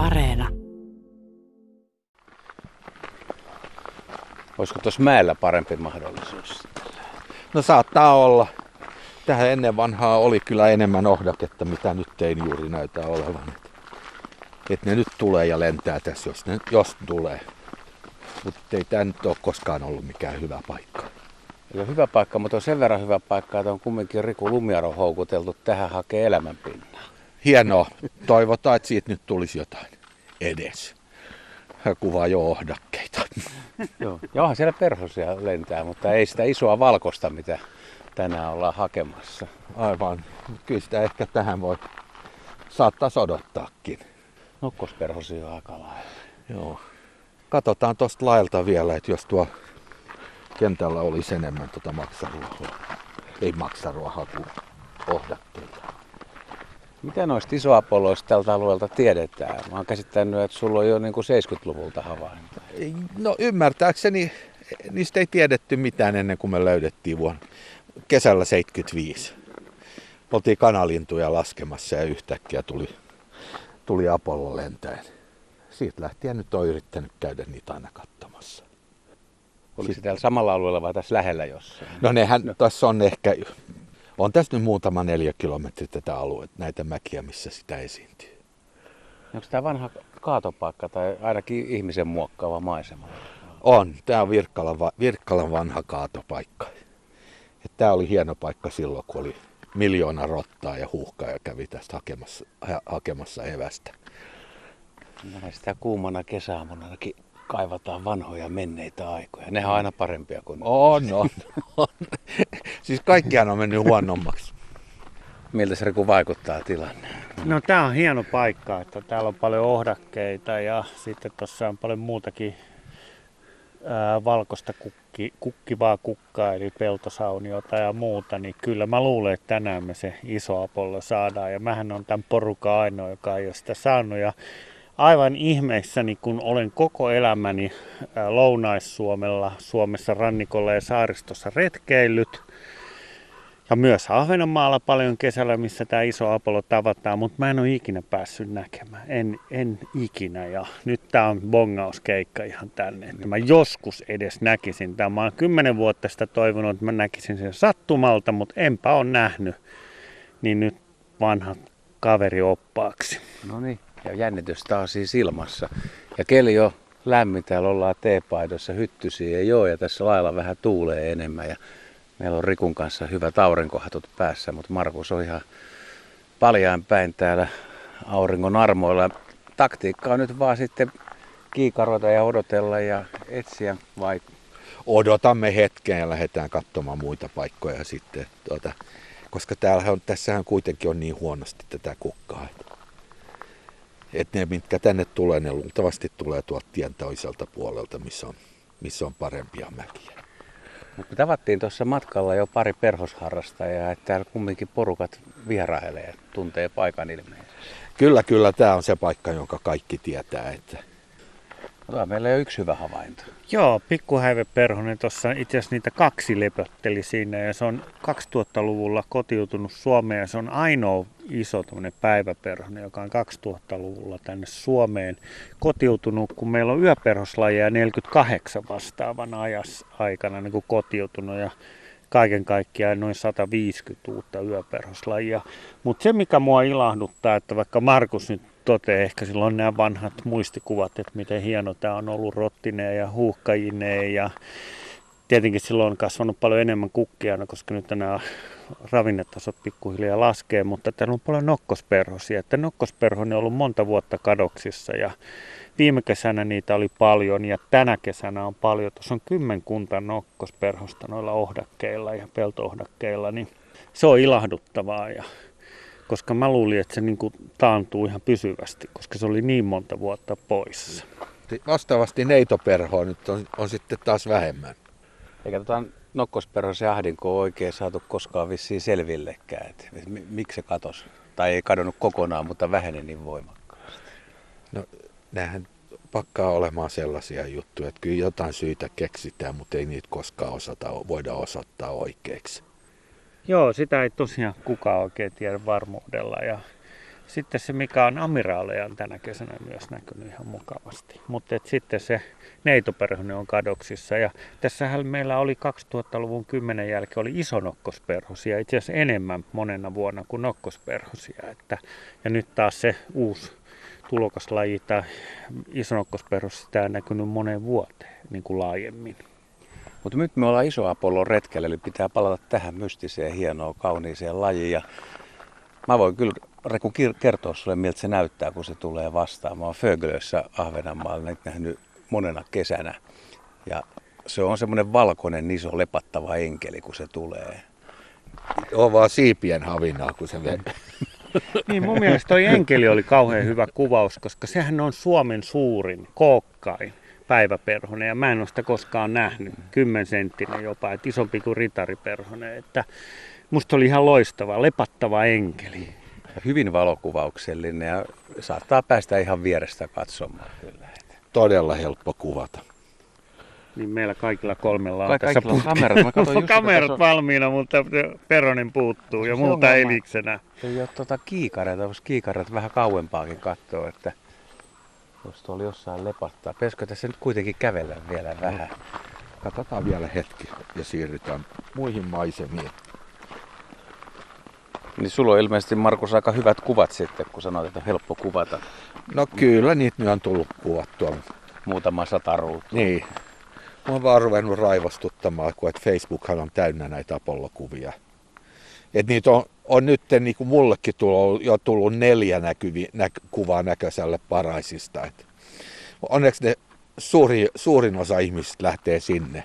Areena. Olisiko tuossa mäellä parempi mahdollisuus? No saattaa olla. Tähän ennen vanhaa oli kyllä enemmän ohdaketta, mitä nyt ei juuri näytä olevan. Että et ne nyt tulee ja lentää tässä, jos, ne, jos tulee. Mutta ei tämä nyt ole koskaan ollut mikään hyvä paikka. Ei ole hyvä paikka, mutta on sen verran hyvä paikka, että on kumminkin Riku Lumiaro houkuteltu tähän hakee elämänpinnaa. Hienoa. Toivotaan, että siitä nyt tulisi jotain edes. Hän kuvaa jo ohdakkeita. Joo. Ja onhan siellä perhosia lentää, mutta ei sitä isoa valkosta, mitä tänään ollaan hakemassa. Aivan. Kyllä sitä ehkä tähän voi saattaa odottaakin. Nokkosperhosia on aika lailla. Joo. Katsotaan tuosta lailta vielä, että jos tuo kentällä olisi enemmän tuota maksaruohaa. Ei maksaruohaa kuin ohdakkeita. Mitä noista isoapolloista tältä alueelta tiedetään? Mä oon käsittänyt, että sulla on jo niin kuin 70-luvulta havaintoja. No ymmärtääkseni niistä ei tiedetty mitään ennen kuin me löydettiin vuonna kesällä 75. Oltiin kanalintuja laskemassa ja yhtäkkiä tuli, tuli Apollo lentäen. Siitä lähtien nyt on yrittänyt käydä niitä aina katsomassa. Oliko se täällä samalla alueella vai tässä lähellä jossain? No nehän no. tässä on ehkä, on tässä nyt muutama neljä kilometriä tätä aluetta, näitä mäkiä, missä sitä esiintyy. Onko tämä vanha kaatopaikka tai ainakin ihmisen muokkaava maisema? On. Tämä on Virkkalan, Virkkalan vanha kaatopaikka. Tämä oli hieno paikka silloin, kun oli miljoona rottaa ja huuhkaa ja kävi tästä hakemassa, ha, hakemassa evästä. Näin sitä kuumana kesäaamunakin kaivataan vanhoja menneitä aikoja. Nehän on aina parempia kuin On, on, on. siis kaikkiaan on mennyt huonommaksi. Miltä se Riku vaikuttaa tilanne? No tää on hieno paikka, että täällä on paljon ohdakkeita ja sitten tuossa on paljon muutakin ää, valkoista kukki, kukkivaa kukkaa, eli peltosauniota ja muuta, niin kyllä mä luulen, että tänään me se iso Apollo saadaan. Ja mähän on tämän porukan ainoa, joka ei ole sitä saanut. Ja aivan ihmeissäni, kun olen koko elämäni Lounais-Suomella, Suomessa rannikolla ja saaristossa retkeillyt, ja myös Ahvenanmaalla paljon kesällä, missä tämä iso Apollo tavataan, mutta mä en ole ikinä päässyt näkemään. En, en ikinä. Ja nyt tämä on bongauskeikka ihan tänne. Että mä joskus edes näkisin tämän. Mä oon kymmenen vuotta sitä toivonut, että mä näkisin sen sattumalta, mutta enpä ole nähnyt. Niin nyt vanha kaveri oppaaksi. No niin, ja jännitys taas siis ilmassa. Ja keli jo lämmin, täällä ollaan teepaidossa, hyttysiä ei ole ja tässä lailla vähän tuulee enemmän. Ja Meillä on Rikun kanssa hyvät aurinkohatut päässä, mutta Markus on ihan paljaan päin täällä auringon armoilla. Taktiikka on nyt vaan sitten kiikaroita ja odotella ja etsiä vai? Odotamme hetken ja lähdetään katsomaan muita paikkoja sitten. Tuota, koska täällä on, tässähän kuitenkin on niin huonosti tätä kukkaa. Että, että ne, mitkä tänne tulee, ne luultavasti tulee tuolta tien toiselta puolelta, missä on, missä on parempia mäkiä. Mutta tavattiin tuossa matkalla jo pari perhosharrastajaa, että täällä kumminkin porukat vierailee ja tuntee paikan ilmeisesti. Kyllä, kyllä. Tämä on se paikka, jonka kaikki tietää. Että... Otetaan meillä jo yksi hyvä havainto. Joo, pikkuhäiveperhonen tuossa itse asiassa niitä kaksi lepötteli siinä ja se on 2000-luvulla kotiutunut Suomeen ja se on ainoa iso päiväperhonen, joka on 2000-luvulla tänne Suomeen kotiutunut, kun meillä on yöperhoslajeja 48 vastaavan ajas aikana niin kuin kotiutunut ja kaiken kaikkiaan noin 150 uutta yöperhoslajia. Mutta se, mikä mua ilahduttaa, että vaikka Markus nyt toteaa ehkä silloin nämä vanhat muistikuvat, että miten hieno tämä on ollut rottineen ja huuhkajineen ja tietenkin silloin on kasvanut paljon enemmän kukkia, koska nyt nämä ravinnetasot pikkuhiljaa laskee, mutta täällä on paljon nokkosperhosia. Että nokkosperho on ollut monta vuotta kadoksissa ja viime kesänä niitä oli paljon ja tänä kesänä on paljon. Tuossa on kymmenkunta nokkosperhosta noilla ohdakkeilla ja peltoohdakkeilla, niin se on ilahduttavaa. Ja koska mä luulin, että se niin kuin taantuu ihan pysyvästi, koska se oli niin monta vuotta poissa. Vastaavasti neitoperhoa nyt on, on sitten taas vähemmän. Eikä tota nokkosperhosen ahdinko oikein saatu koskaan vissiin selvillekään, että miksi se katosi. Tai ei kadonnut kokonaan, mutta väheni niin voimakkaasti. No, näähän pakkaa olemaan sellaisia juttuja, että kyllä jotain syitä keksitään, mutta ei niitä koskaan osata, voida osoittaa oikeaksi. Joo, sitä ei tosiaan kukaan oikein tiedä varmuudella. Ja sitten se, mikä on amiraaleja, on tänä kesänä myös näkynyt ihan mukavasti. Mutta sitten se neitoperhonen on kadoksissa. Ja tässähän meillä oli 2000-luvun 10 jälkeen oli isonokkosperhosia, itse asiassa enemmän monena vuonna kuin nokkosperhosia. Että, ja nyt taas se uusi tulokaslaji tai isonokkosperhos, sitä on näkynyt moneen vuoteen niin kuin laajemmin. Mutta nyt me ollaan iso Apollon retkellä, eli pitää palata tähän mystiseen, hienoon, kauniiseen lajiin. Ja mä voin kyllä Reku kertoa sulle, miltä se näyttää, kun se tulee vastaan. Mä oon Föglössä Ahvenanmaalla nyt nähnyt monena kesänä. Ja se on semmoinen valkoinen iso lepattava enkeli, kun se tulee. On vaan siipien havinaa, kun se vei. niin mun mielestä toi enkeli oli kauhean hyvä kuvaus, koska sehän on Suomen suurin, kookkain päiväperhonen ja mä en ole sitä koskaan nähnyt, kymmensenttinen jopa, että isompi kuin ritariperhonen. Että musta oli ihan loistava, lepattava enkeli. Hyvin valokuvauksellinen ja saattaa päästä ihan vierestä katsomaan kyllä. Todella helppo kuvata. Niin meillä kaikilla kolmella on tässä on kamerat. Mä just, kamerat on... valmiina, mutta Peronin puuttuu ja muuta eliksenä. Ei ole tuota kiikareita, jos kiikareita vähän kauempaakin katsoo, että jos tuolla jossain lepattaa. Pitäisikö tässä nyt kuitenkin kävellä vielä vähän? Katsotaan vielä hetki ja siirrytään muihin maisemiin. Niin sulla on ilmeisesti, Markus, aika hyvät kuvat sitten, kun sanoit, että on helppo kuvata. No kyllä, niitä nyt on tullut kuvattua. Muutama sata ruutua. Niin. Mä oon vaan ruvennut raivostuttamaan, kun että Facebookhan on täynnä näitä Apollo-kuvia. Et niitä on, on nyt niin kuin mullekin tullut, jo tullut neljä näkyvi, nä, kuvaa näköiselle paraisista. Et onneksi ne suuri, suurin osa ihmisistä lähtee sinne.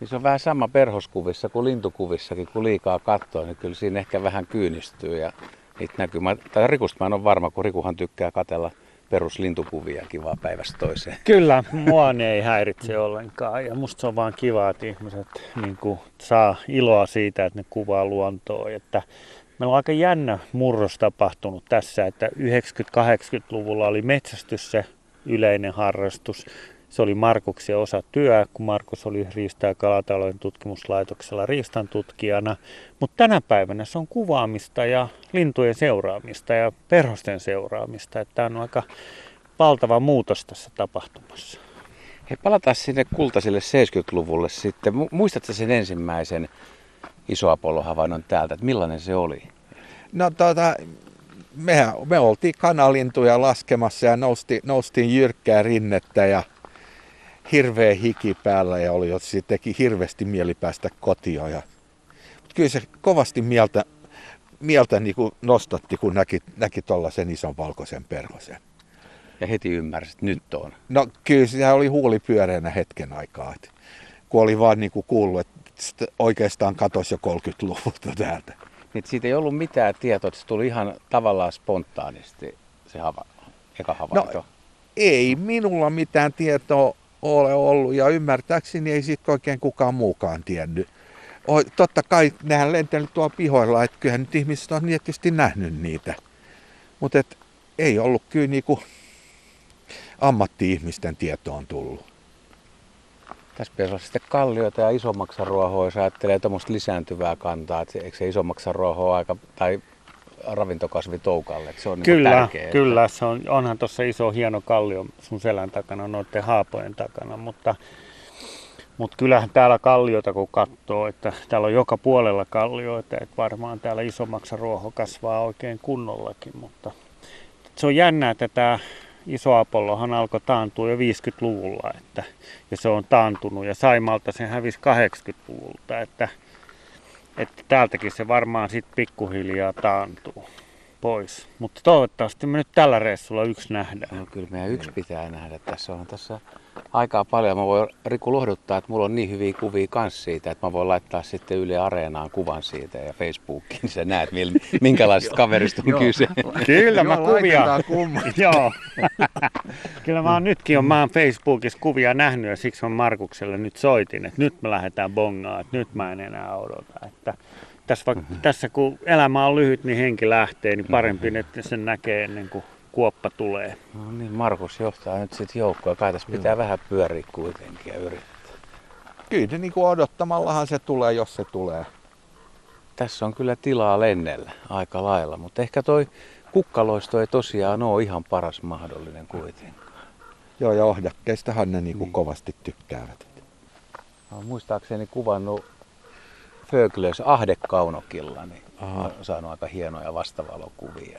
Niin se on vähän sama perhoskuvissa kuin lintukuvissakin, kun liikaa katsoo, niin kyllä siinä ehkä vähän kyynistyy ja niitä näkyy. Mä, tai Rikusta mä en ole varma, kun Rikuhan tykkää katella peruslintukuviakin vaan päivästä toiseen. Kyllä, mua ne ei häiritse ollenkaan ja musta se on vaan kiva, että ihmiset niin kuin, saa iloa siitä, että ne kuvaa luontoa. Että meillä on aika jännä murros tapahtunut tässä, että 90-80-luvulla oli metsästys se yleinen harrastus. Se oli Markuksen osa työ, kun Markus oli Riista- ja kalatalouden tutkimuslaitoksella riistan tutkijana. Mutta tänä päivänä se on kuvaamista ja lintujen seuraamista ja perhosten seuraamista. Tämä on aika valtava muutos tässä tapahtumassa. Hei, palataan sinne kultaiselle 70-luvulle sitten. Muistatko sen ensimmäisen iso Apollo-havainnon täältä, että millainen se oli? No tota, me, me oltiin kanalintuja laskemassa ja nousti, noustiin jyrkkää rinnettä ja hirveä hiki päällä ja oli, se teki hirveästi mieli päästä kotiin. Ja, mutta kyllä se kovasti mieltä, mieltä niin kuin nostatti, kun näki, näki tuollaisen ison valkoisen perhosen. Ja heti ymmärsi, että nyt on. No kyllä se oli huuli pyöreänä hetken aikaa. Että, kun oli vaan niin kuin kuullut, että oikeastaan katosi jo 30-luvulta täältä. Niin siitä ei ollut mitään tietoa, että se tuli ihan tavallaan spontaanisti se hava, eka havainto. No, ei minulla mitään tietoa ole ollut ja ymmärtääkseni ei siitä oikein kukaan muukaan tiennyt. O, totta kai nehän lentellyt tuolla pihoilla, että kyllähän nyt ihmiset on tietysti nähnyt niitä. Mutta ei ollut kyllä niinku ammatti-ihmisten tietoon tullut. Tässä pitäisi olla sitten kallioita ja isommaksaruohoa, jos ajattelee tuommoista lisääntyvää kantaa. Että eikö se isommaksaruoho aika, tai ravintokasvi toukalle. Se on kyllä, niin tärkeä, kyllä. Se on, onhan tuossa iso hieno kallio sun selän takana, noiden haapojen takana, mutta, mutta kyllähän täällä kalliota kun katsoo, että täällä on joka puolella kallioita, että varmaan täällä isommaksi ruoho kasvaa oikein kunnollakin, mutta se on jännä, että tämä iso Apollohan alkoi taantua jo 50-luvulla, että, ja se on taantunut, ja Saimalta se hävisi 80-luvulta, että että täältäkin se varmaan sitten pikkuhiljaa taantuu pois. Mutta toivottavasti me nyt tällä reissulla yksi nähdään. No kyllä meidän yksi pitää nähdä. Tässä on tässä aikaa paljon. Mä voin Riku lohduttaa, että mulla on niin hyviä kuvia kans siitä, että mä voin laittaa sitten Yle Areenaan kuvan siitä ja Facebookiin, sä näet minkälaisesta kaverista on kyse. Kyllä mä kuvia. Joo. Kyllä mä oon nytkin on, mä oon Facebookissa kuvia nähnyt ja siksi on Markukselle nyt soitin, että nyt me lähdetään bongaan, että nyt mä en enää odota. Että tässä, vaikka, mm-hmm. tässä kun elämä on lyhyt, niin henki lähtee, niin parempi, mm-hmm. että sen näkee ennen kuin kuoppa tulee. No niin, Markus johtaa nyt sitten joukkoa. Kai tässä pitää Joo. vähän pyöriä kuitenkin ja yrittää. Kyllä niin kuin odottamallahan se tulee, jos se tulee. tässä on kyllä tilaa lennellä aika lailla, mutta ehkä toi kukkaloisto ei tosiaan ole ihan paras mahdollinen kuitenkaan. Joo, ja ohdakkeistahan ne niinku Niin. kovasti tykkäävät. Oon muistaakseni kuvannut Föglös ahdekaunokilla, niin Aha. Aha. saanut aika hienoja vastavalokuvia.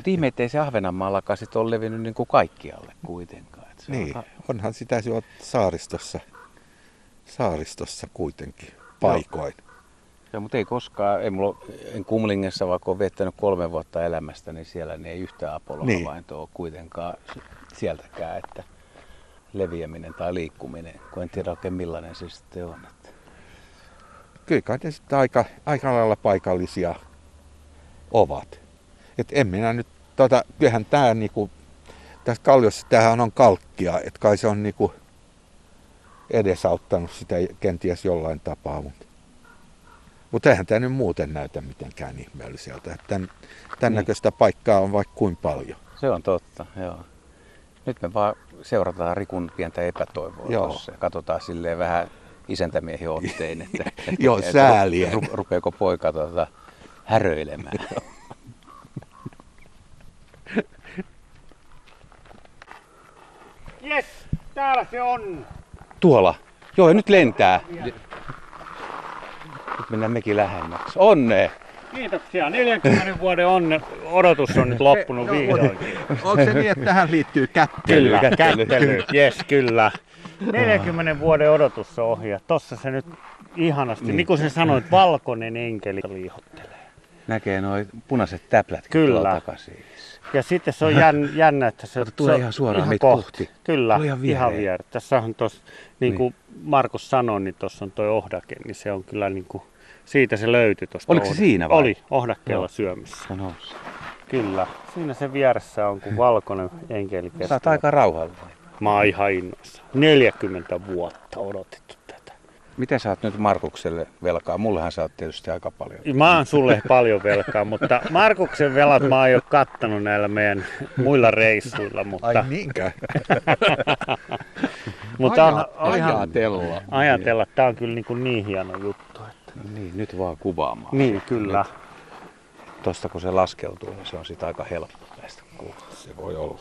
Mutta ihme, ettei se Ahvenanmaallakaan sit ole levinnyt niin kuin kaikkialle kuitenkaan. Et se Niin, On, onhan sitä jo saaristossa, saaristossa kuitenkin paikoin. ja, mutta ei koskaan, ei mulla, en Kumlingessa, vaikka olen viettänyt kolme vuotta elämästä, niin siellä niin ei yhtään Apollo-havaintoa ole kuitenkaan sieltäkään, että leviäminen tai liikkuminen, kun en tiedä oikein millainen se sitten on. Että. Kyllä kai ne sitten aika, aika lailla paikallisia ovat. Et en minä nyt, tota, kyllähän tämä niinku, tässä kalliossa tämähän on kalkkia, että kai se on niinku edesauttanut sitä kenties jollain tapaa, mutta mutta eihän tämä nyt muuten näytä mitenkään ihmeelliseltä. että Tämän, tämän Niin. näköistä paikkaa on vaikka kuin paljon. Se on totta, joo. Nyt me vaan seurataan Rikun pientä epätoivoa Joo. tuossa ja katsotaan silleen vähän isäntämiehen ottein, että, Joo, että säälien. ru, rupeako poika tuota, häröilemään. Yes, täällä se on. Tuolla. Joo, ja nyt lentää. Nyt mennään mekin lähemmäksi. Onnea! Kiitoksia. 40 vuoden onne, odotus on nyt loppunut vihdoinkin. Onko se niin, että tähän liittyy kättely? Kyllä, kättely. kättely. Yes, kyllä. 40 vuoden odotus on ohi. ja Tossa se nyt ihanasti, niin, Niin. kuin sä sanoit, valkoinen enkeli liihottelee. Näkee noin punaiset täplät Kyllä. takaisin. Ja sitten se on jänn, jännä, että se, tulee se ihan suoraan meitä kohti. kohti. Kyllä, Tulee ihan ihan viereen. viereen. Tässä on tuossa, niin kuin Markus sanoi, niin tuossa on toi ohdake, niin se on kyllä niin kuin, siitä se löytyi tuosta. Oliko se siinä vai? Oli, ohdakkeella Joo. syömissä. Noussut. Kyllä. Siinä se vieressä on kuin valkoinen enkeli oot aika rauhallinen. Mä oon ihan innoissa. 40 vuotta odotettu Miten sä oot nyt Markukselle velkaa? Mullehan sä oot tietysti aika paljon. Mä oon sulle paljon velkaa, mutta Markuksen velat mä oon jo kattanut näillä meidän muilla reissuilla, mutta, Ai niinkö? mutta Aja- on ihan ajatella. ajatella, että tää on kyllä niin, kuin niin hieno juttu. Että. Niin, nyt vaan kuvaamaan. Niin, kyllä. Tosta kun se laskeutuu, niin se on sitä aika helppo kuvaan. Se voi olla.